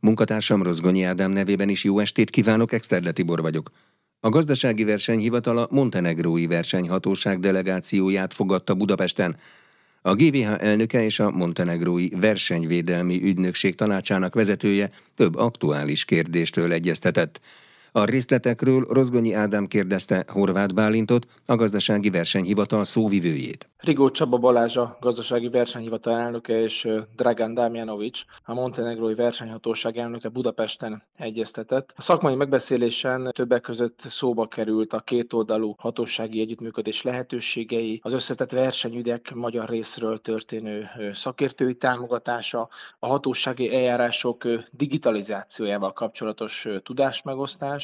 Munkatársam Rozgonyi Ádám nevében is jó estét kívánok, Exterde Tibor vagyok. A gazdasági versenyhivatal a Montenegrói versenyhatóság delegációját fogadta Budapesten. A GVH elnöke és a Montenegrói versenyvédelmi ügynökség tanácsának vezetője több aktuális kérdéstől egyeztetett. A részletekről Rozgonyi Ádám kérdezte Horváth Bálintot, a gazdasági versenyhivatal szóvivőjét. Rigó Csaba Balázs a gazdasági versenyhivatal elnöke és Dragan Damjanovics, a Montenegrói versenyhatóság elnöke Budapesten egyeztetett. A szakmai megbeszélésen többek között szóba került a kétoldalú hatósági együttműködés lehetőségei, az összetett versenyügyek magyar részről történő szakértői támogatása, a hatósági eljárások digitalizációjával kapcsolatos tudásmegosztás,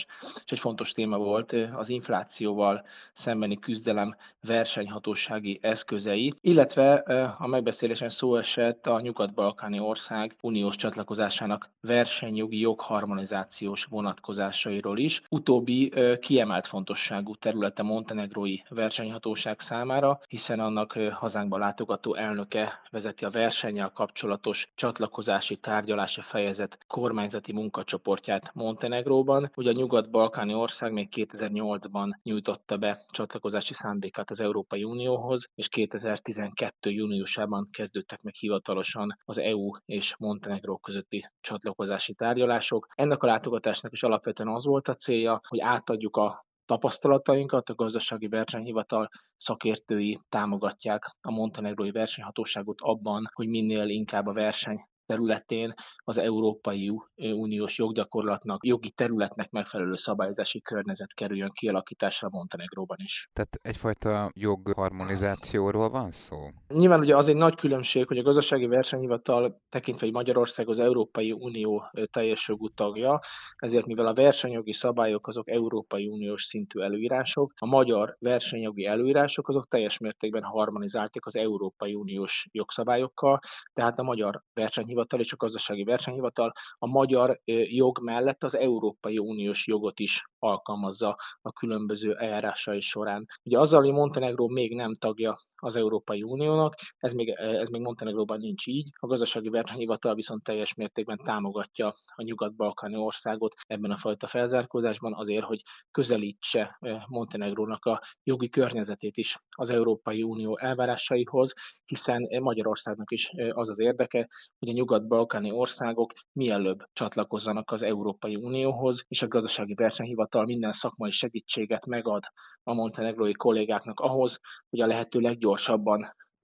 és egy fontos téma volt az inflációval szembeni küzdelem versenyhatósági eszköz eszközei, illetve a megbeszélésen szó esett a nyugat-balkáni ország uniós csatlakozásának versenyjogi jogharmonizációs vonatkozásairól is. Utóbbi kiemelt fontosságú területe Montenegrói versenyhatóság számára, hiszen annak hazánkba látogató elnöke vezeti a versennyel kapcsolatos csatlakozási tárgyalási fejezet kormányzati munkacsoportját Montenegróban. Ugye a nyugat-balkáni ország még 2008-ban nyújtotta be csatlakozási szándékát az Európai Unióhoz, és 2012. júniusában kezdődtek meg hivatalosan az EU és Montenegró közötti csatlakozási tárgyalások. Ennek a látogatásnak is alapvetően az volt a célja, hogy átadjuk a tapasztalatainkat, a gazdasági versenyhivatal szakértői támogatják a montenegrói versenyhatóságot abban, hogy minél inkább a verseny területén az Európai Uniós joggyakorlatnak, jogi területnek megfelelő szabályozási környezet kerüljön kialakításra Montenegróban is. Tehát egyfajta jogharmonizációról van szó? Nyilván ugye az egy nagy különbség, hogy a gazdasági versenyhivatal tekintve, hogy Magyarország az Európai Unió teljes jogú tagja, ezért mivel a versenyjogi szabályok azok Európai Uniós szintű előírások, a magyar versenyjogi előírások azok teljes mértékben harmonizáltak az Európai Uniós jogszabályokkal, tehát a magyar versenyhivatal versenyhivatal és a gazdasági versenyhivatal a magyar jog mellett az Európai Uniós jogot is alkalmazza a különböző eljárásai során. Ugye azzal, hogy Montenegró még nem tagja az Európai Uniónak, ez még, ez még Montenegróban nincs így, a gazdasági versenyhivatal viszont teljes mértékben támogatja a nyugat-balkáni országot ebben a fajta felzárkózásban azért, hogy közelítse Montenegrónak a jogi környezetét is az Európai Unió elvárásaihoz, hiszen Magyarországnak is az az érdeke, hogy a nyugat-balkáni országok mielőbb csatlakozzanak az Európai Unióhoz, és a gazdasági versenyhivatal minden szakmai segítséget megad a montenegrói kollégáknak ahhoz, hogy a lehető leggyorsabban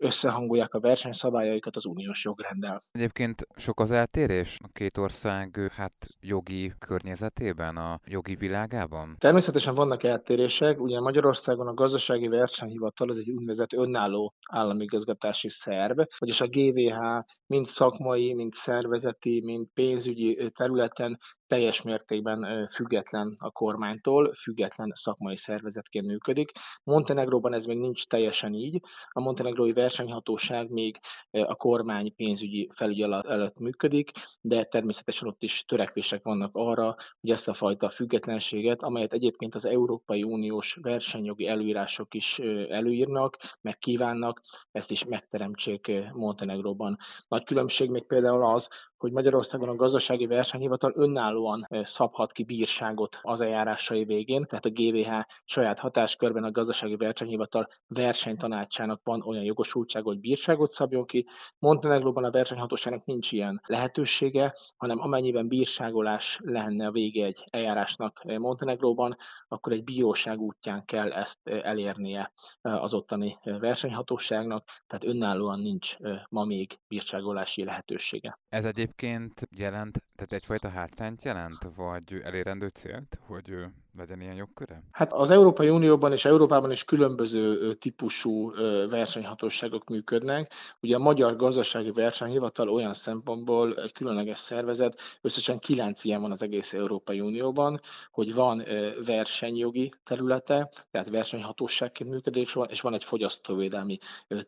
összehangolják a versenyszabályaikat az uniós jogrendel. Egyébként sok az eltérés a két ország hát jogi környezetében, a jogi világában? Természetesen vannak eltérések. Ugye Magyarországon a gazdasági versenyhivatal az egy úgynevezett önálló államigazgatási szerv, vagyis a GVH mind szakmai, mind szervezeti, mind pénzügyi területen teljes mértékben független a kormánytól, független szakmai szervezetként működik. Montenegróban ez még nincs teljesen így. A montenegrói versenyhatóság még a kormány pénzügyi felügyelet előtt működik, de természetesen ott is törekvések vannak arra, hogy ezt a fajta függetlenséget, amelyet egyébként az Európai Uniós versenyjogi előírások is előírnak, meg kívánnak, ezt is megteremtsék Montenegróban. Nagy különbség még például az, hogy Magyarországon a gazdasági versenyhivatal önállóan szabhat ki bírságot az eljárásai végén, tehát a GVH saját hatáskörben a gazdasági versenyhivatal versenytanácsának van olyan jogosultság, hogy bírságot szabjon ki. Montenegróban a versenyhatóságnak nincs ilyen lehetősége, hanem amennyiben bírságolás lenne a vége egy eljárásnak Montenegróban, akkor egy bíróság útján kell ezt elérnie az ottani versenyhatóságnak, tehát önállóan nincs ma még bírságolási lehetősége. Ez egyéb egyébként jelent, tehát egyfajta hátrányt jelent, vagy elérendő célt, hogy legyen ilyen jogköre? Hát az Európai Unióban és Európában is különböző típusú versenyhatóságok működnek. Ugye a Magyar Gazdasági Versenyhivatal olyan szempontból egy különleges szervezet, összesen kilenc ilyen van az egész Európai Unióban, hogy van versenyjogi területe, tehát versenyhatóságként működik, és van egy fogyasztóvédelmi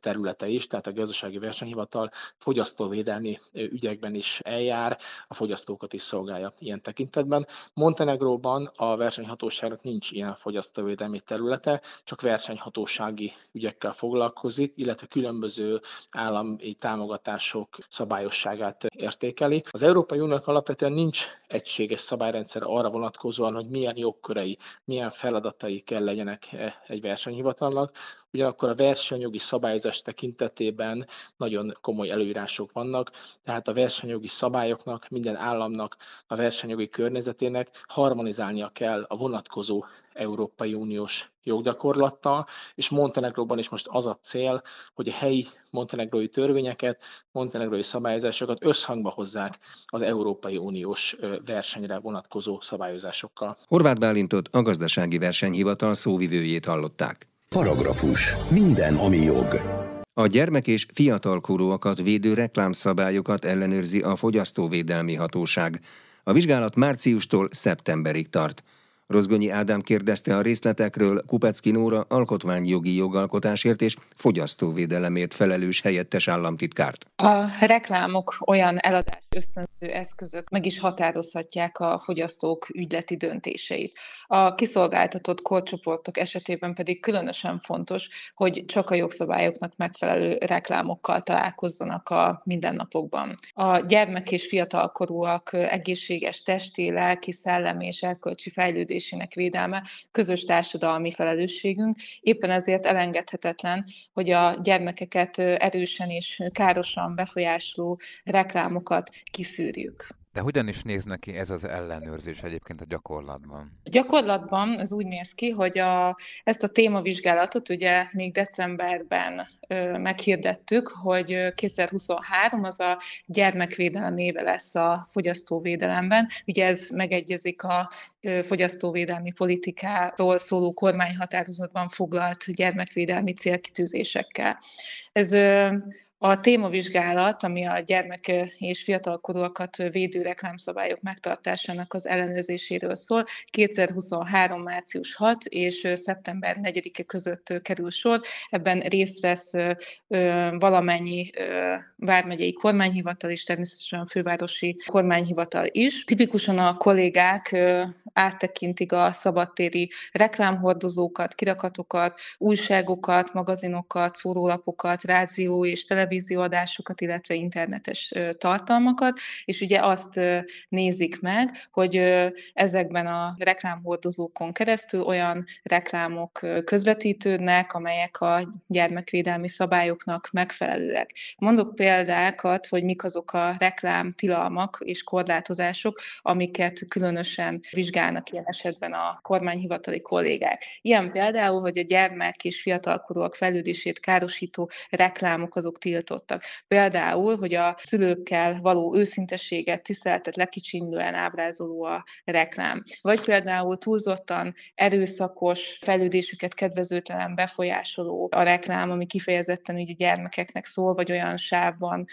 területe is, tehát a Gazdasági Versenyhivatal fogyasztóvédelmi ügyekben is eljár, a fogyasztó fogyasztókat is szolgálja ilyen tekintetben. Montenegróban a versenyhatóságnak nincs ilyen fogyasztóvédelmi területe, csak versenyhatósági ügyekkel foglalkozik, illetve különböző állami támogatások szabályosságát értékeli. Az Európai Uniónak alapvetően nincs egységes szabályrendszer arra vonatkozóan, hogy milyen jogkörei, milyen feladatai kell legyenek egy versenyhivatalnak, ugyanakkor a versenyjogi szabályozás tekintetében nagyon komoly előírások vannak, tehát a versenyjogi szabályoknak, minden államnak, a versenyjogi környezetének harmonizálnia kell a vonatkozó Európai Uniós joggyakorlattal, és Montenegróban is most az a cél, hogy a helyi montenegrói törvényeket, montenegrói szabályozásokat összhangba hozzák az Európai Uniós versenyre vonatkozó szabályozásokkal. Horváth Bálintot a gazdasági versenyhivatal szóvivőjét hallották. Paragrafus. Minden, ami jog. A gyermek és fiatalkorúakat védő reklámszabályokat ellenőrzi a Fogyasztóvédelmi Hatóság. A vizsgálat márciustól szeptemberig tart. Rozgonyi Ádám kérdezte a részletekről Kupecki Nóra alkotmányjogi jogalkotásért és fogyasztóvédelemért felelős helyettes államtitkárt. A reklámok olyan eladás ösztönző eszközök meg is határozhatják a fogyasztók ügyleti döntéseit. A kiszolgáltatott korcsoportok esetében pedig különösen fontos, hogy csak a jogszabályoknak megfelelő reklámokkal találkozzanak a mindennapokban. A gyermek és fiatalkorúak egészséges testi, lelki, szellemi és erkölcsi fejlődés megélhetésének védelme közös társadalmi felelősségünk. Éppen ezért elengedhetetlen, hogy a gyermekeket erősen és károsan befolyásoló reklámokat kiszűrjük. De hogyan is néz neki ez az ellenőrzés egyébként a gyakorlatban? A gyakorlatban ez úgy néz ki, hogy a, ezt a témavizsgálatot ugye még decemberben ö, meghirdettük, hogy 2023 az a gyermekvédelem éve lesz a fogyasztóvédelemben. Ugye ez megegyezik a fogyasztóvédelmi politikáról szóló kormányhatározatban foglalt gyermekvédelmi célkitűzésekkel. Ez a témavizsgálat, ami a gyermek és fiatalkorúakat védő reklámszabályok megtartásának az ellenőrzéséről szól, 2023. március 6 és szeptember 4-e között kerül sor. Ebben részt vesz valamennyi vármegyei kormányhivatal és természetesen a fővárosi kormányhivatal is. Tipikusan a kollégák áttekintik a szabadtéri reklámhordozókat, kirakatokat, újságokat, magazinokat, szórólapokat, rádió és televízióadásokat, illetve internetes tartalmakat, és ugye azt nézik meg, hogy ezekben a reklámhordozókon keresztül olyan reklámok közvetítődnek, amelyek a gyermekvédelmi szabályoknak megfelelőek. Mondok példákat, hogy mik azok a reklám tilalmak és korlátozások, amiket különösen vizsgálnak vizsgálnak ilyen esetben a kormányhivatali kollégák. Ilyen például, hogy a gyermek és fiatalkorúak fejlődését károsító reklámok azok tiltottak. Például, hogy a szülőkkel való őszintességet, tiszteletet lekicsinlően ábrázoló a reklám. Vagy például túlzottan erőszakos, fejlődésüket kedvezőtlen befolyásoló a reklám, ami kifejezetten ugye gyermekeknek szól, vagy olyan sávban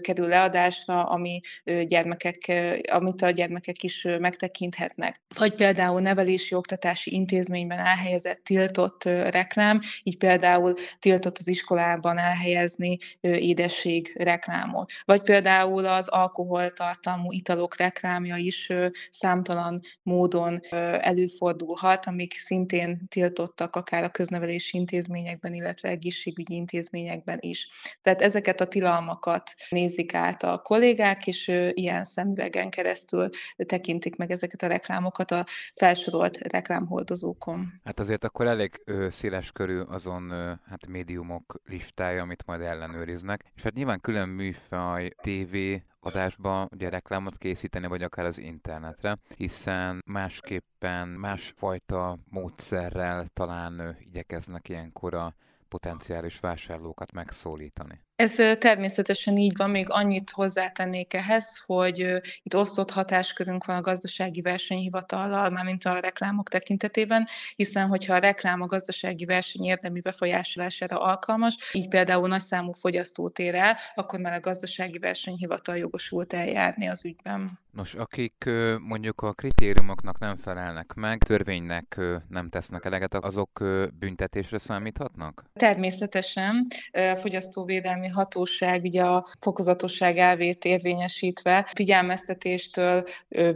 kerül leadásra, ami gyermekek, amit a gyermekek is megtekinthetnek vagy például nevelési oktatási intézményben elhelyezett tiltott reklám, így például tiltott az iskolában elhelyezni édesség reklámot. Vagy például az alkoholtartalmú italok reklámja is számtalan módon előfordulhat, amik szintén tiltottak akár a köznevelési intézményekben, illetve egészségügyi intézményekben is. Tehát ezeket a tilalmakat nézik át a kollégák, és ilyen szemüvegen keresztül tekintik meg ezeket a reklámokat, a felsorolt reklámhordozókon. Hát azért akkor elég ö, széles körű azon ö, hát médiumok listája, amit majd ellenőriznek. És hát nyilván külön műfaj, TV, adásba ugye reklámot készíteni, vagy akár az internetre, hiszen másképpen, másfajta módszerrel talán igyekeznek ilyenkor a potenciális vásárlókat megszólítani. Ez természetesen így van, még annyit hozzátennék ehhez, hogy itt osztott hatáskörünk van a gazdasági versenyhivatallal, mármint a reklámok tekintetében, hiszen hogyha a reklám a gazdasági verseny érdemi befolyásolására alkalmas, így például nagy számú fogyasztót ér el, akkor már a gazdasági versenyhivatal jogosult eljárni az ügyben. Nos, akik mondjuk a kritériumoknak nem felelnek meg, törvénynek nem tesznek eleget, azok büntetésre számíthatnak? Természetesen. A fogyasztóvédelmi hatóság ugye a fokozatosság elvét érvényesítve figyelmeztetéstől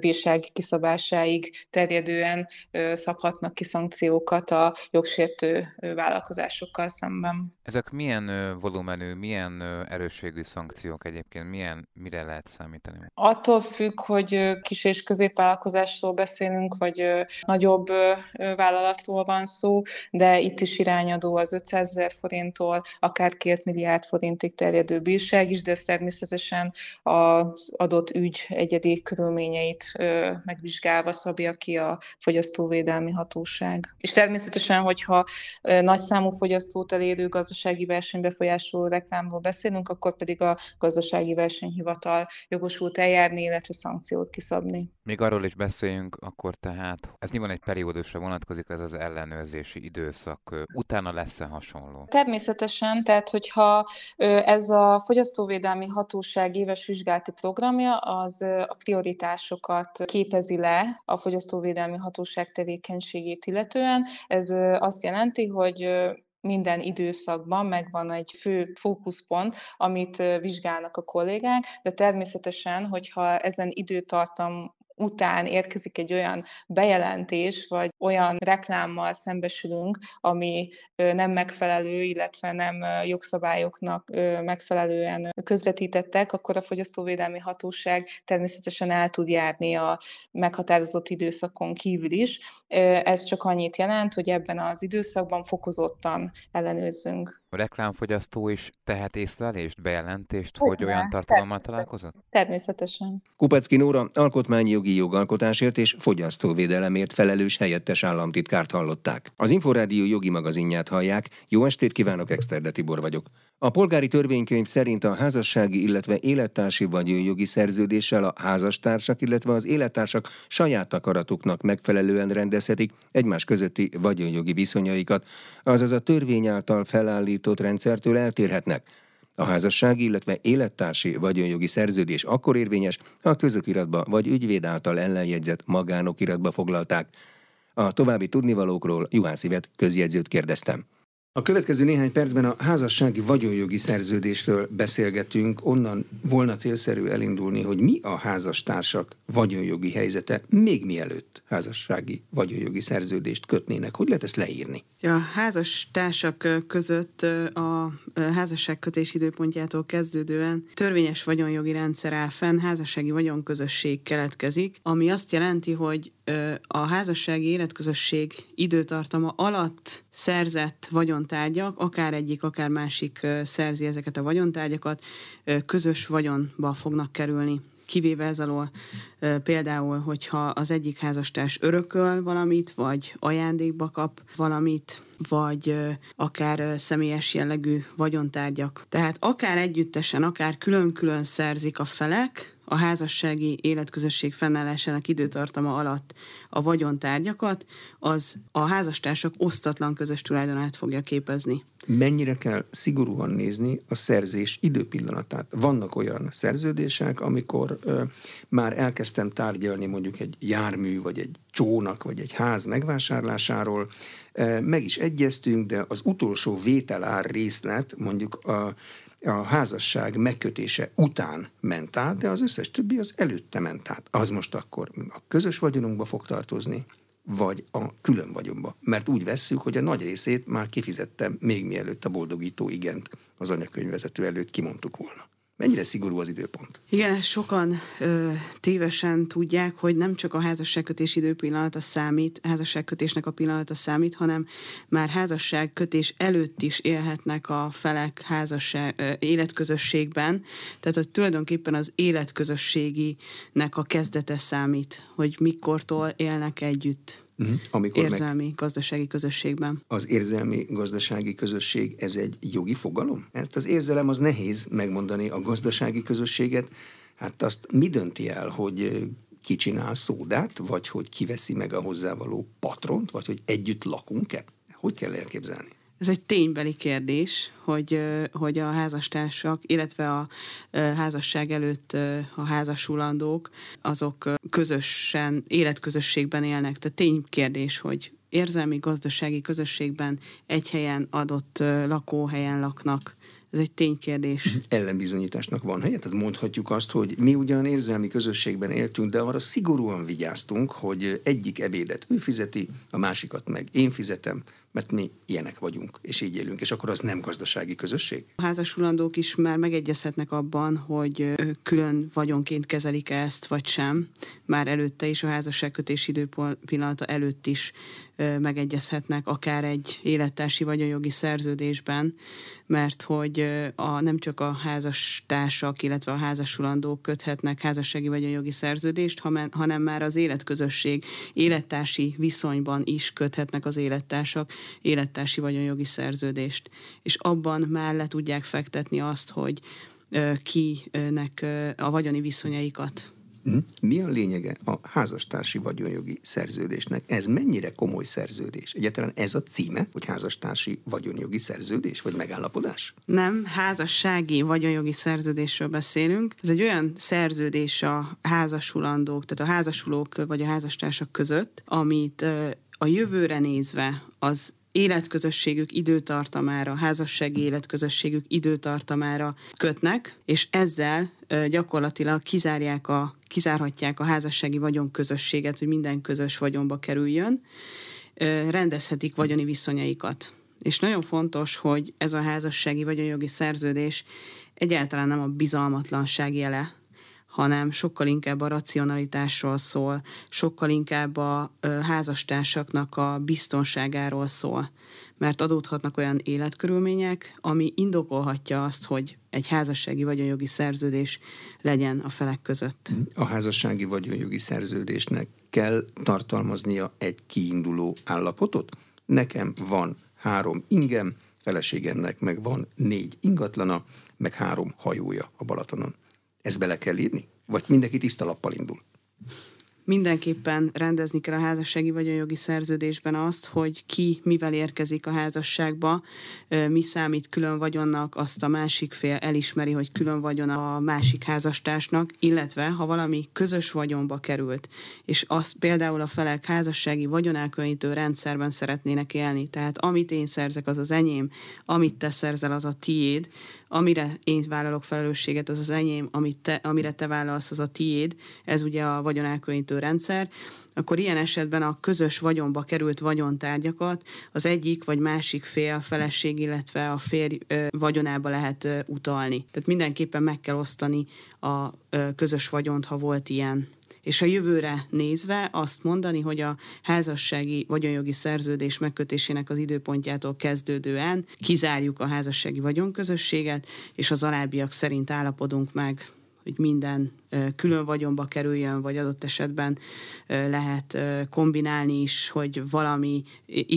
bírsági kiszabásáig terjedően szabhatnak ki szankciókat a jogsértő vállalkozásokkal szemben. Ezek milyen volumenű, milyen erősségű szankciók egyébként? Milyen, mire lehet számítani? Attól függ, hogy kis és középvállalkozásról beszélünk, vagy nagyobb vállalatról van szó, de itt is irányadó az 500 ezer forinttól, akár 2 milliárd forintig terjedő bírság is, de ez természetesen az adott ügy egyedi körülményeit megvizsgálva szabja ki a fogyasztóvédelmi hatóság. És természetesen, hogyha nagy számú fogyasztót elérő gazdasági versenybefolyásoló reklámról beszélünk, akkor pedig a gazdasági versenyhivatal jogosult eljárni, illetve szankciót kiszabni. Még arról is beszéljünk, akkor tehát ez nyilván egy periódusra vonatkozik, ez az ellenőrzési időszak. Utána lesz-e hasonló? Természetesen, tehát hogyha ez a Fogyasztóvédelmi Hatóság éves vizsgálati programja, az a prioritásokat képezi le a Fogyasztóvédelmi Hatóság tevékenységét illetően. Ez azt jelenti, hogy minden időszakban megvan egy fő fókuszpont, amit vizsgálnak a kollégák, de természetesen, hogyha ezen időtartam után érkezik egy olyan bejelentés, vagy olyan reklámmal szembesülünk, ami nem megfelelő, illetve nem jogszabályoknak megfelelően közvetítettek, akkor a Fogyasztóvédelmi Hatóság természetesen el tud járni a meghatározott időszakon kívül is. Ez csak annyit jelent, hogy ebben az időszakban fokozottan ellenőrzünk. A reklámfogyasztó is tehet észlelést, bejelentést, hogy, hogy olyan tartalommal találkozott? Természetesen. Kupecki Nóra alkotmányi jogi jogalkotásért és fogyasztóvédelemért felelős helyettes államtitkárt hallották. Az Inforádió jogi magazinját hallják. Jó estét kívánok, Exterde Tibor vagyok. A polgári törvénykönyv szerint a házassági, illetve élettársi vagyonjogi szerződéssel a házastársak, illetve az élettársak saját akaratuknak megfelelően rendezhetik egymás közötti vagyonjogi viszonyaikat, azaz a törvény által felállított rendszertől eltérhetnek. A házassági, illetve élettársi vagyonjogi szerződés akkor érvényes, ha a közökiratba vagy ügyvéd által ellenjegyzett magánokiratba foglalták. A további tudnivalókról Juhász Ivet közjegyzőt kérdeztem. A következő néhány percben a házassági vagyonjogi szerződésről beszélgetünk, onnan volna célszerű elindulni, hogy mi a házastársak vagyonjogi helyzete, még mielőtt házassági vagyonjogi szerződést kötnének. Hogy lehet ezt leírni? A házastársak között a házasságkötés időpontjától kezdődően törvényes vagyonjogi rendszer áll fenn, házassági vagyonközösség keletkezik, ami azt jelenti, hogy a házassági életközösség időtartama alatt szerzett vagyontárgyak, akár egyik, akár másik szerzi ezeket a vagyontárgyakat, közös vagyonba fognak kerülni kivéve ez alól például, hogyha az egyik házastárs örököl valamit, vagy ajándékba kap valamit, vagy akár személyes jellegű vagyontárgyak. Tehát akár együttesen, akár külön-külön szerzik a felek, a házassági életközösség fennállásának időtartama alatt a vagyontárgyakat, az a házastársak osztatlan közös tulajdonát fogja képezni. Mennyire kell szigorúan nézni a szerzés időpillanatát? Vannak olyan szerződések, amikor ö, már elkezdtem tárgyalni mondjuk egy jármű, vagy egy csónak, vagy egy ház megvásárlásáról, meg is egyeztünk, de az utolsó vételár részlet mondjuk a a házasság megkötése után ment át, de az összes többi az előtte ment át. Az most akkor a közös vagyonunkba fog tartozni, vagy a külön vagyonba. Mert úgy vesszük, hogy a nagy részét már kifizettem még mielőtt a boldogító igent az anyakönyvvezető előtt kimondtuk volna. Mennyire szigorú az időpont? Igen, sokan ö, tévesen tudják, hogy nem csak a házasságkötés időpillanata számít, házasságkötésnek a pillanata számít, hanem már házasságkötés előtt is élhetnek a felek házasság, ö, életközösségben. Tehát hogy tulajdonképpen az életközösséginek a kezdete számít, hogy mikortól élnek együtt. Uh-huh. Amikor érzelmi meg gazdasági közösségben. Az érzelmi gazdasági közösség, ez egy jogi fogalom? Ezt az érzelem az nehéz megmondani a gazdasági közösséget. Hát azt mi dönti el, hogy ki csinál szódát, vagy hogy kiveszi meg a hozzávaló patront, vagy hogy együtt lakunk-e? Hogy kell elképzelni? Ez egy ténybeli kérdés, hogy, hogy a házastársak, illetve a házasság előtt a házasulandók, azok közösen, életközösségben élnek. Tehát ténykérdés, hogy érzelmi, gazdasági közösségben egy helyen adott lakóhelyen laknak ez egy ténykérdés. Mhm. Ellenbizonyításnak van helye, tehát mondhatjuk azt, hogy mi ugyan érzelmi közösségben éltünk, de arra szigorúan vigyáztunk, hogy egyik ebédet ő fizeti, a másikat meg én fizetem, mert mi ilyenek vagyunk, és így élünk, és akkor az nem gazdasági közösség? A házasulandók is már megegyezhetnek abban, hogy külön vagyonként kezelik -e ezt, vagy sem. Már előtte is, a házasságkötés időpillanata előtt is megegyezhetnek akár egy élettársi vagyonjogi szerződésben, mert hogy a, nem csak a házastársak, illetve a házasulandók köthetnek házassági vagyonjogi szerződést, hanem már az életközösség élettársi viszonyban is köthetnek az élettársak élettársi vagyonjogi szerződést. És abban már le tudják fektetni azt, hogy kinek a vagyoni viszonyaikat Hm? Mi a lényege a házastársi vagyonjogi szerződésnek? Ez mennyire komoly szerződés? Egyáltalán ez a címe, hogy házastársi vagyonjogi szerződés, vagy megállapodás? Nem, házassági vagyonjogi szerződésről beszélünk. Ez egy olyan szerződés a házasulandók, tehát a házasulók vagy a házastársak között, amit a jövőre nézve az életközösségük időtartamára, házassági életközösségük időtartamára kötnek, és ezzel gyakorlatilag kizárják a, kizárhatják a házassági vagyonközösséget, hogy minden közös vagyonba kerüljön, rendezhetik vagyoni viszonyaikat. És nagyon fontos, hogy ez a házassági vagyonjogi szerződés egyáltalán nem a bizalmatlanság jele, hanem sokkal inkább a racionalitásról szól, sokkal inkább a házastársaknak a biztonságáról szól. Mert adódhatnak olyan életkörülmények, ami indokolhatja azt, hogy egy házassági vagyonjogi szerződés legyen a felek között. A házassági vagyonjogi szerződésnek kell tartalmaznia egy kiinduló állapotot? Nekem van három ingem, feleségemnek meg van négy ingatlana, meg három hajója a Balatonon. Ezt bele kell írni? Vagy mindenki tiszta lappal indul? mindenképpen rendezni kell a házassági vagy a jogi szerződésben azt, hogy ki mivel érkezik a házasságba, mi számít külön vagyonnak, azt a másik fél elismeri, hogy külön vagyon a másik házastársnak, illetve ha valami közös vagyonba került, és az például a felek házassági vagyonelkülönítő rendszerben szeretnének élni, tehát amit én szerzek, az az enyém, amit te szerzel, az a tiéd, amire én vállalok felelősséget, az az enyém, amit te, amire te vállalsz, az a tiéd, ez ugye a vagyonelkülönítő rendszer, akkor ilyen esetben a közös vagyonba került vagyontárgyakat az egyik vagy másik fél, feleség, illetve a férj vagyonába lehet utalni. Tehát mindenképpen meg kell osztani a közös vagyont, ha volt ilyen és a jövőre nézve azt mondani, hogy a házassági vagyonjogi szerződés megkötésének az időpontjától kezdődően kizárjuk a házassági vagyonközösséget, és az alábbiak szerint állapodunk meg hogy minden külön vagyonba kerüljön, vagy adott esetben lehet kombinálni is, hogy valami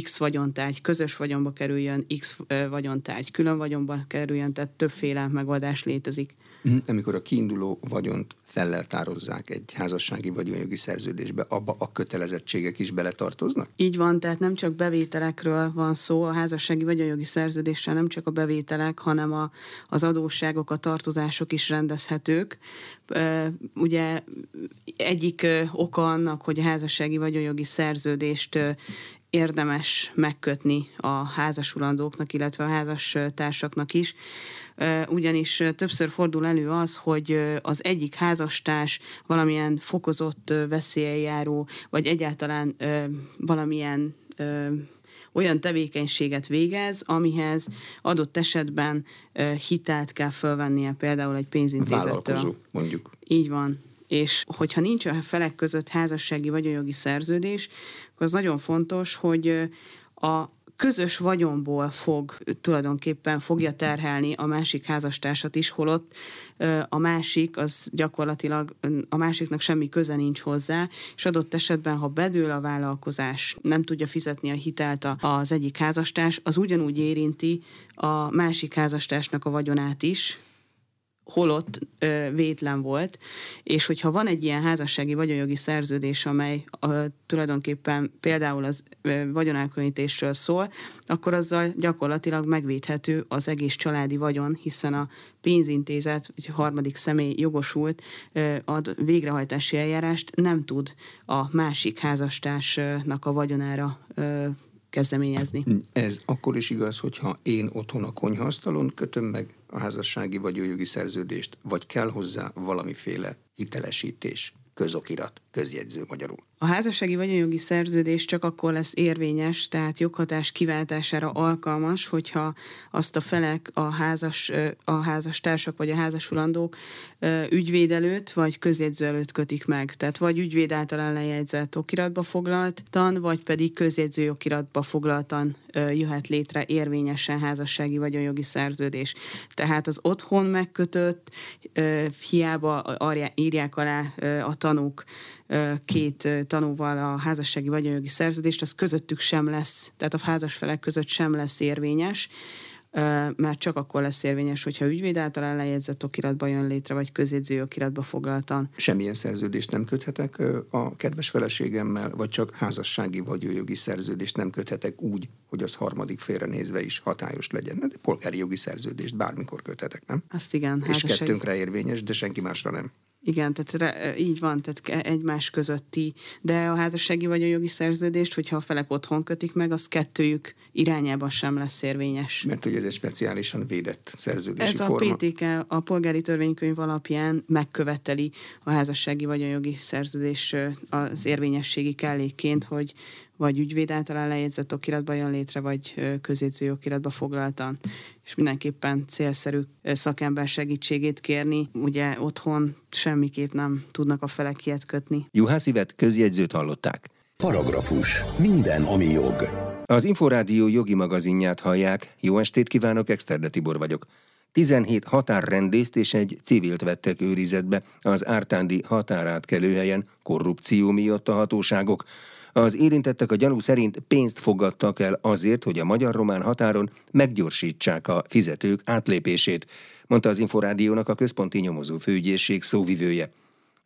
X vagyontárgy közös vagyonba kerüljön, X vagyontárgy külön vagyonba kerüljön, tehát többféle megoldás létezik. Mhm. Amikor a kiinduló vagyont felleltározzák egy házassági vagyonjogi szerződésbe, abba a kötelezettségek is beletartoznak? Így van, tehát nem csak bevételekről van szó, a házassági vagyonjogi szerződéssel nem csak a bevételek, hanem a, az adósságok, a tartozások is rendezhetők. Ugye egyik oka annak, hogy a házassági vagyonjogi szerződést érdemes megkötni a házasulandóknak, illetve a házastársaknak is, ugyanis többször fordul elő az, hogy az egyik házastárs valamilyen fokozott veszélyeljáró, vagy egyáltalán valamilyen olyan tevékenységet végez, amihez adott esetben hitelt kell fölvennie például egy pénzintézettől. Vállalkozó, mondjuk. Így van. És hogyha nincs a felek között házassági vagy jogi szerződés, akkor az nagyon fontos, hogy a közös vagyonból fog tulajdonképpen fogja terhelni a másik házastársat is, holott a másik az gyakorlatilag a másiknak semmi köze nincs hozzá, és adott esetben, ha bedől a vállalkozás, nem tudja fizetni a hitelt az egyik házastárs, az ugyanúgy érinti a másik házastársnak a vagyonát is, holott ö, vétlen volt, és hogyha van egy ilyen házassági vagyonjogi szerződés, amely ö, tulajdonképpen például az ö, vagyonelkülönítésről szól, akkor azzal gyakorlatilag megvédhető az egész családi vagyon, hiszen a pénzintézet, vagy harmadik személy jogosult ö, ad végrehajtási eljárást, nem tud a másik házastársnak a vagyonára ö, kezdeményezni. Ez akkor is igaz, hogyha én otthon a konyhaasztalon kötöm meg a házassági vagy jogi szerződést, vagy kell hozzá valamiféle hitelesítés, közokirat, közjegyző magyarul. A házassági vagyonjogi szerződés csak akkor lesz érvényes, tehát joghatás kiváltására alkalmas, hogyha azt a felek, a, házas, a házastársak vagy a házasulandók ügyvéd előtt vagy közjegyző előtt kötik meg. Tehát vagy ügyvéd által lejegyzett okiratba foglaltan, vagy pedig közjegyző okiratba foglaltan jöhet létre érvényesen házassági vagyonjogi szerződés. Tehát az otthon megkötött, hiába írják alá a tanúk két tanúval a házassági vagyonjogi szerződést, az közöttük sem lesz, tehát a házas felek között sem lesz érvényes, mert csak akkor lesz érvényes, hogyha ügyvéd által ellenjegyzett okiratba jön létre, vagy közjegyző okiratba foglaltan. Semmilyen szerződést nem köthetek a kedves feleségemmel, vagy csak házassági vagy jogi szerződést nem köthetek úgy, hogy az harmadik félre nézve is hatályos legyen. De polgári jogi szerződést bármikor köthetek, nem? Azt igen. És házassági... kettőnkre érvényes, de senki másra nem. Igen, tehát így van, tehát egymás közötti, de a házassági vagy a jogi szerződést, hogyha a felek otthon kötik meg, az kettőjük irányában sem lesz érvényes. Mert hogy ez egy speciálisan védett szerződési ez forma. Ez a PTK a polgári törvénykönyv alapján megköveteli a házassági vagy a jogi szerződés az érvényességi kellékként, hogy vagy ügyvéd által lejegyzett okiratba jön létre, vagy közjegyző okiratba foglaltan. És mindenképpen célszerű szakember segítségét kérni. Ugye otthon semmiképp nem tudnak a felek ilyet kötni. Juhászivet közjegyzőt hallották. Paragrafus. Minden, ami jog. Az Inforádió jogi magazinját hallják. Jó estét kívánok, Exterde Tibor vagyok. 17 határrendészt és egy civilt vettek őrizetbe az ártándi határátkelőhelyen korrupció miatt a hatóságok. Az érintettek a gyanú szerint pénzt fogadtak el azért, hogy a magyar-román határon meggyorsítsák a fizetők átlépését, mondta az Inforádiónak a központi nyomozó főügyészség szóvivője.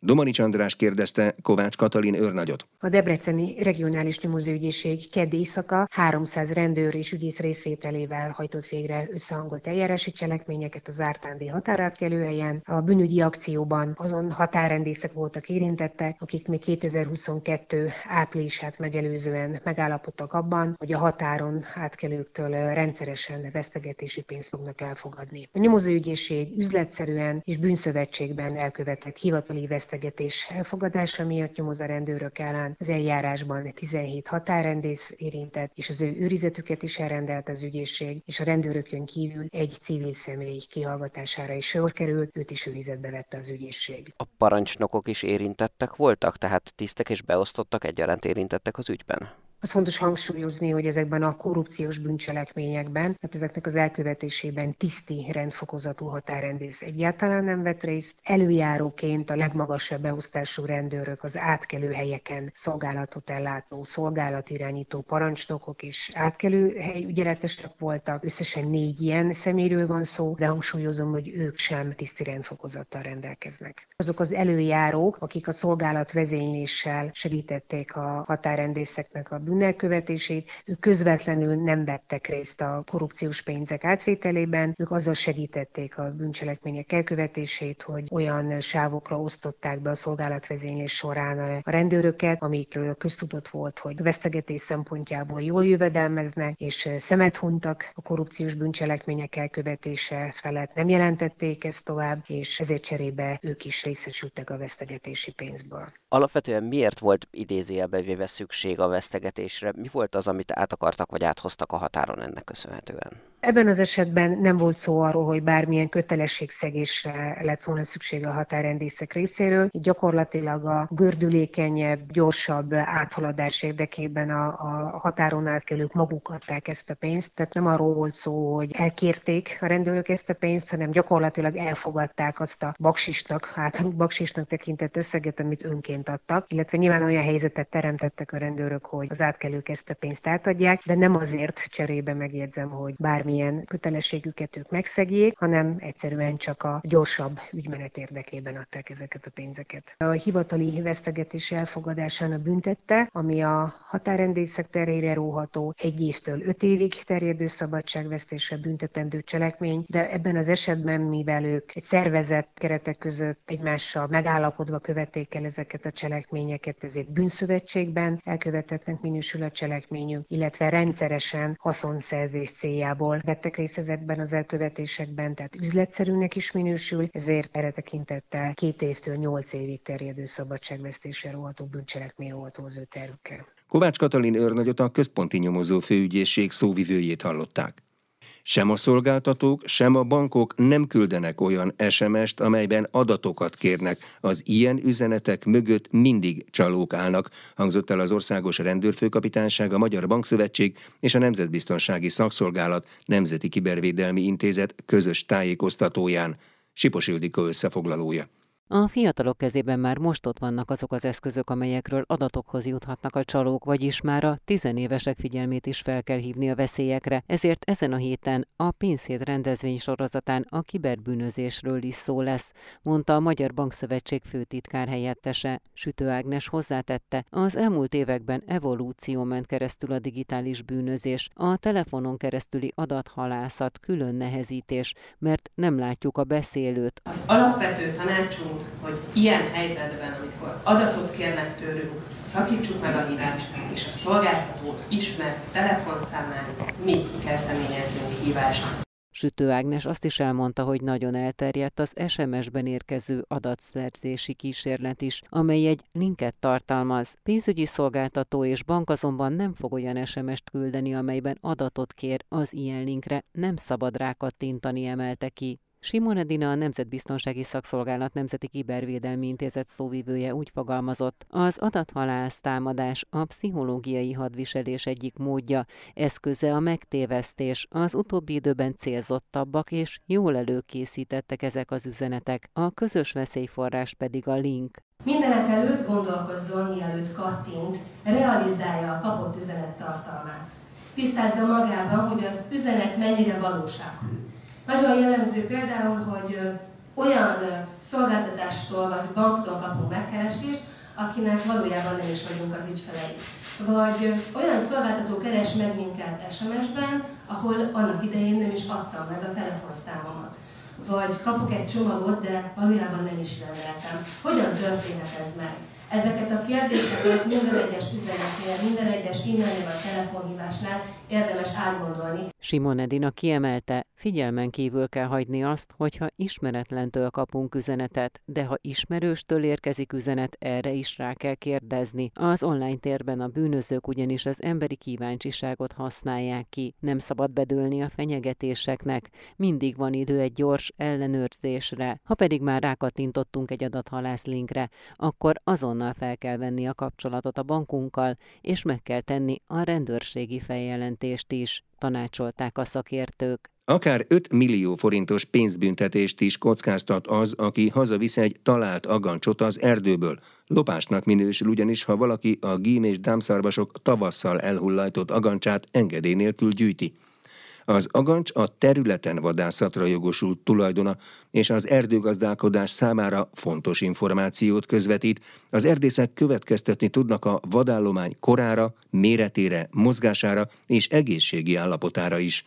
Domanics András kérdezte Kovács Katalin őrnagyot. A Debreceni Regionális Nyomozóügyészség kedd éjszaka 300 rendőr és ügyész részvételével hajtott végre összehangolt eljárási cselekményeket az ártándi határátkelőhelyen. A bűnügyi akcióban azon határrendészek voltak érintettek, akik még 2022 áprilisát megelőzően megállapodtak abban, hogy a határon átkelőktől rendszeresen vesztegetési pénzt fognak elfogadni. A nyomozóügyészség üzletszerűen és bűnszövetségben elkövetett hivatali veszt vesztegetés elfogadása miatt nyomoz a rendőrök ellen. Az eljárásban 17 határrendész érintett, és az ő őrizetüket is elrendelt az ügyészség, és a rendőrökön kívül egy civil személy kihallgatására is sor került, őt is őrizetbe vette az ügyészség. A parancsnokok is érintettek voltak, tehát tisztek és beosztottak egyaránt érintettek az ügyben? Az fontos hangsúlyozni, hogy ezekben a korrupciós bűncselekményekben, tehát ezeknek az elkövetésében tiszti rendfokozatú határrendész egyáltalán nem vett részt. Előjáróként a legmagasabb beosztású rendőrök az átkelő helyeken szolgálatot ellátó, szolgálatirányító parancsnokok és átkelő ügyeletesek voltak. Összesen négy ilyen személyről van szó, de hangsúlyozom, hogy ők sem tiszti rendfokozattal rendelkeznek. Azok az előjárók, akik a szolgálat vezényléssel segítették a határrendészeknek a bűnelkövetését, ők közvetlenül nem vettek részt a korrupciós pénzek átvételében, ők azzal segítették a bűncselekmények elkövetését, hogy olyan sávokra osztották be a szolgálatvezénylés során a rendőröket, amikről köztudott volt, hogy vesztegetés szempontjából jól jövedelmeznek, és szemet huntak a korrupciós bűncselekmények elkövetése felett. Nem jelentették ezt tovább, és ezért cserébe ők is részesültek a vesztegetési pénzből. Alapvetően miért volt idézőjelbe véve szükség a vesztegetés vezetésre. Mi volt az, amit át akartak vagy áthoztak a határon ennek köszönhetően? Ebben az esetben nem volt szó arról, hogy bármilyen kötelességszegésre lett volna szükség a határrendészek részéről. Gyakorlatilag a gördülékenyebb, gyorsabb áthaladás érdekében a, a határon átkelők maguk adták ezt a pénzt. Tehát nem arról volt szó, hogy elkérték a rendőrök ezt a pénzt, hanem gyakorlatilag elfogadták azt a baksisnak, általuk baksisnak tekintett összeget, amit önként adtak, illetve nyilván olyan helyzetet teremtettek a rendőrök, hogy az átkelők ezt a pénzt átadják, de nem azért cserébe megjegyzem, hogy bármi bármilyen kötelességüket ők megszegjék, hanem egyszerűen csak a gyorsabb ügymenet érdekében adták ezeket a pénzeket. A hivatali vesztegetés elfogadásának büntette, ami a határrendészek terére róható egy évtől öt évig terjedő szabadságvesztésre büntetendő cselekmény, de ebben az esetben, mivel ők egy szervezet keretek között egymással megállapodva követték el ezeket a cselekményeket, ezért bűnszövetségben elkövetettnek minősül a cselekményük, illetve rendszeresen haszonszerzés céljából vettek részt ezekben az elkövetésekben, tehát üzletszerűnek is minősül, ezért erre tekintettel két évtől nyolc évig terjedő szabadságvesztésre roható bűncselekmény oltó az ő terükkel. Kovács Katalin őrnagyot a központi nyomozó főügyészség szóvivőjét hallották. Sem a szolgáltatók, sem a bankok nem küldenek olyan SMS-t, amelyben adatokat kérnek. Az ilyen üzenetek mögött mindig csalók állnak, hangzott el az Országos Rendőrfőkapitányság, a Magyar Bankszövetség és a Nemzetbiztonsági Szakszolgálat Nemzeti Kibervédelmi Intézet közös tájékoztatóján. Sipos Ildikó összefoglalója. A fiatalok kezében már most ott vannak azok az eszközök, amelyekről adatokhoz juthatnak a csalók, vagyis már a tizenévesek figyelmét is fel kell hívni a veszélyekre, ezért ezen a héten a Pénzhét rendezvény sorozatán a kiberbűnözésről is szó lesz, mondta a Magyar Bankszövetség főtitkár helyettese. Sütő Ágnes hozzátette, az elmúlt években evolúció ment keresztül a digitális bűnözés, a telefonon keresztüli adathalászat külön nehezítés, mert nem látjuk a beszélőt. Az alapvető tanácsunk hogy ilyen helyzetben, amikor adatot kérnek tőlünk, szakítsuk meg a hívást, és a szolgáltató ismert telefonszámán mi kezdeményezzünk hívást. Sütő Ágnes azt is elmondta, hogy nagyon elterjedt az SMS-ben érkező adatszerzési kísérlet is, amely egy linket tartalmaz. Pénzügyi szolgáltató és bank azonban nem fog olyan SMS-t küldeni, amelyben adatot kér az ilyen linkre, nem szabad rákattintani, emelte ki. Simon Edina, a Nemzetbiztonsági Szakszolgálat Nemzeti Kibervédelmi Intézet szóvivője úgy fogalmazott, az adathalász támadás a pszichológiai hadviselés egyik módja, eszköze a megtévesztés, az utóbbi időben célzottabbak és jól előkészítettek ezek az üzenetek, a közös veszélyforrás pedig a link. Mindenek előtt gondolkozzon, mielőtt kattint, realizálja a kapott üzenet tartalmát. Tisztázza magában, hogy az üzenet mennyire valóságű nagyon jellemző például, hogy olyan szolgáltatástól vagy banktól kapunk megkeresést, akinek valójában nem is vagyunk az ügyfelei. Vagy olyan szolgáltató keres meg minket SMS-ben, ahol annak idején nem is adtam meg a telefonszámomat. Vagy kapok egy csomagot, de valójában nem is rendeltem. Hogyan történhet ez meg? Ezeket a kérdéseket minden egyes üzenetnél, minden egyes e-mailnél vagy telefonhívásnál érdemes átgondolni. Simon Edina kiemelte, figyelmen kívül kell hagyni azt, hogyha ismeretlentől kapunk üzenetet, de ha ismerőstől érkezik üzenet, erre is rá kell kérdezni. Az online térben a bűnözők ugyanis az emberi kíváncsiságot használják ki. Nem szabad bedőlni a fenyegetéseknek, mindig van idő egy gyors ellenőrzésre. Ha pedig már rákattintottunk egy adathalász linkre, akkor azon azonnal fel kell venni a kapcsolatot a bankunkkal, és meg kell tenni a rendőrségi feljelentést is, tanácsolták a szakértők. Akár 5 millió forintos pénzbüntetést is kockáztat az, aki hazavisz egy talált agancsot az erdőből. Lopásnak minősül ugyanis, ha valaki a gím és dámszarvasok tavasszal elhullajtott agancsát engedély nélkül gyűjti. Az agancs a területen vadászatra jogosult tulajdona, és az erdőgazdálkodás számára fontos információt közvetít. Az erdészek következtetni tudnak a vadállomány korára, méretére, mozgására és egészségi állapotára is –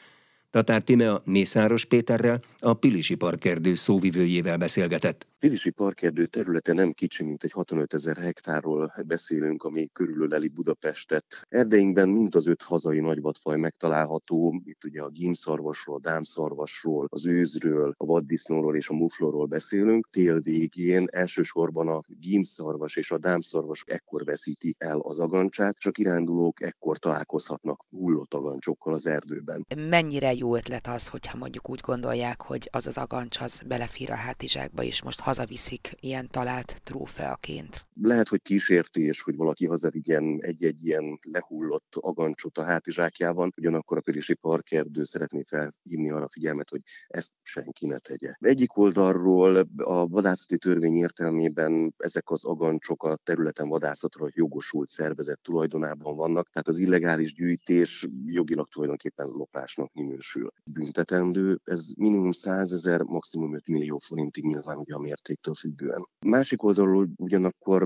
Tatár Timea Mészáros Péterrel, a Pilisi Parkerdő szóvivőjével beszélgetett. Pilisi Parkerdő területe nem kicsi, mint egy 65 ezer hektárról beszélünk, ami körülöleli Budapestet. Erdeinkben mind az öt hazai nagyvadfaj megtalálható, itt ugye a gímszarvasról, a dámszarvasról, az őzről, a vaddisznóról és a muflorról beszélünk. Tél végén elsősorban a gímszarvas és a dámszarvas ekkor veszíti el az agancsát, csak kirándulók ekkor találkozhatnak hullott agancsokkal az erdőben. Mennyire jó ötlet az, hogyha mondjuk úgy gondolják, hogy az az agancs az belefér a hátizsákba, és most hazaviszik ilyen talált trófeaként. Lehet, hogy kísértés, hogy valaki hazavigyen egy-egy ilyen lehullott agancsot a hátizsákjában, ugyanakkor a Pirisi Parkerdő szeretné felhívni arra figyelmet, hogy ezt senki ne tegye. Egyik oldalról a vadászati törvény értelmében ezek az agancsok a területen vadászatra jogosult szervezet tulajdonában vannak, tehát az illegális gyűjtés jogilag tulajdonképpen lopásnak minősül. Büntetendő, ez minimum 100 ezer, maximum 5 millió forintig nyilván ugye a mértéktől függően. Másik oldalról ugyanakkor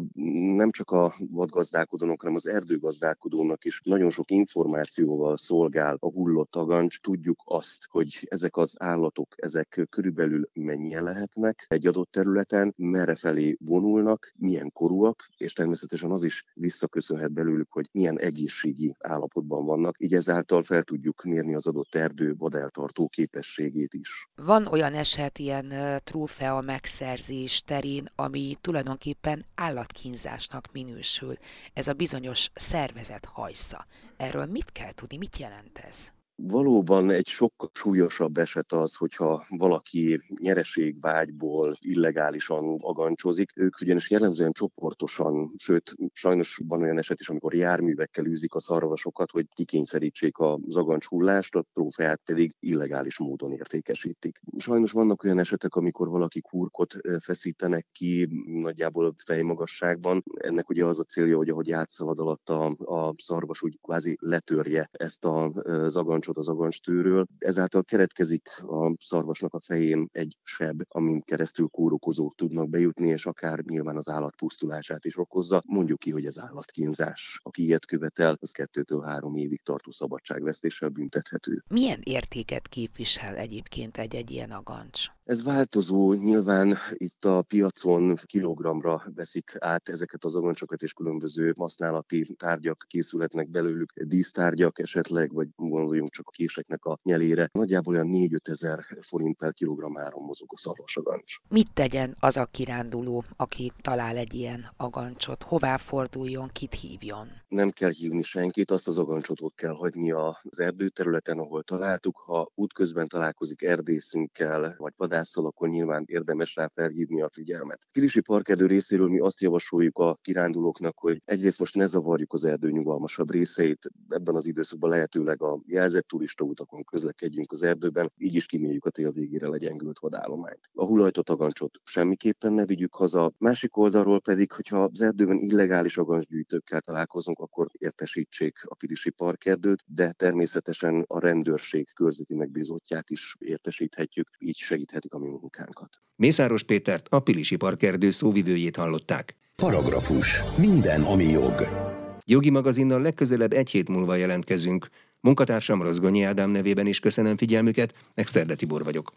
nem csak a vadgazdálkodónak, hanem az erdőgazdálkodónak is nagyon sok információval szolgál a hullott agancs. Tudjuk azt, hogy ezek az állatok, ezek körülbelül mennyien lehetnek egy adott területen, merre felé vonulnak, milyen korúak, és természetesen az is visszaköszönhet belőlük, hogy milyen egészségi állapotban vannak. Így ezáltal fel tudjuk mérni az adott erdő vadeltartó képességét is. Van olyan eset ilyen trófea megszerzés terén, ami tulajdonképpen állatkínzásnak minősül. Ez a bizonyos szervezet hajsza. Erről mit kell tudni, mit jelent ez? Valóban egy sokkal súlyosabb eset az, hogyha valaki nyereségvágyból illegálisan agancsozik. Ők ugyanis jellemzően csoportosan, sőt, sajnos van olyan eset is, amikor járművekkel űzik a szarvasokat, hogy kikényszerítsék az agancs hullást, a trófeát pedig illegális módon értékesítik. Sajnos vannak olyan esetek, amikor valaki kurkot feszítenek ki nagyjából fejmagasságban. Ennek ugye az a célja, hogy ahogy átszalad alatt a, a szarvas, úgy kvázi letörje ezt az agancs agancsot az agancstőről. Ezáltal keretkezik a szarvasnak a fején egy seb, amin keresztül kórokozók tudnak bejutni, és akár nyilván az állat pusztulását is okozza. Mondjuk ki, hogy ez állatkínzás. Aki ilyet követel, az kettőtől három évig tartó szabadságvesztéssel büntethető. Milyen értéket képvisel egyébként egy-egy ilyen agancs? Ez változó, nyilván itt a piacon kilogramra veszik át ezeket az agancsokat, és különböző használati tárgyak készülhetnek belőlük, dísztárgyak esetleg, vagy gondoljunk csak a késeknek a nyelére. Nagyjából olyan 4-5 ezer forint per kilogrammáron mozog a szarvasagancs. Mit tegyen az a kiránduló, aki talál egy ilyen agancsot? Hová forduljon, kit hívjon? Nem kell hívni senkit, azt az agancsot ott kell hagyni az erdőterületen, ahol találtuk. Ha útközben találkozik erdészünkkel, vagy vadásszal, akkor nyilván érdemes rá felhívni a figyelmet. Kirisi parkerdő részéről mi azt javasoljuk a kirándulóknak, hogy egyrészt most ne zavarjuk az erdő nyugalmasabb részeit, ebben az időszakban lehetőleg a jelzett utakon közlekedjünk az erdőben, így is kiméljük a tél végére legyengült vadállományt. A hulajtott agancsot semmiképpen ne vigyük haza, másik oldalról pedig, hogyha az erdőben illegális agancsgyűjtőkkel találkozunk, akkor értesítsék a Pirisi parkerdőt, de természetesen a rendőrség körzeti megbízottját is értesíthetjük, így segíthetik a mi munkánkat. Mészáros Pétert, a Pilisi Parkerdő szóvivőjét hallották. Paragrafus. Minden, ami jog. Jogi magazinnal legközelebb egy hét múlva jelentkezünk. Munkatársam Rozgonyi Ádám nevében is köszönöm figyelmüket, Exterde Tibor vagyok.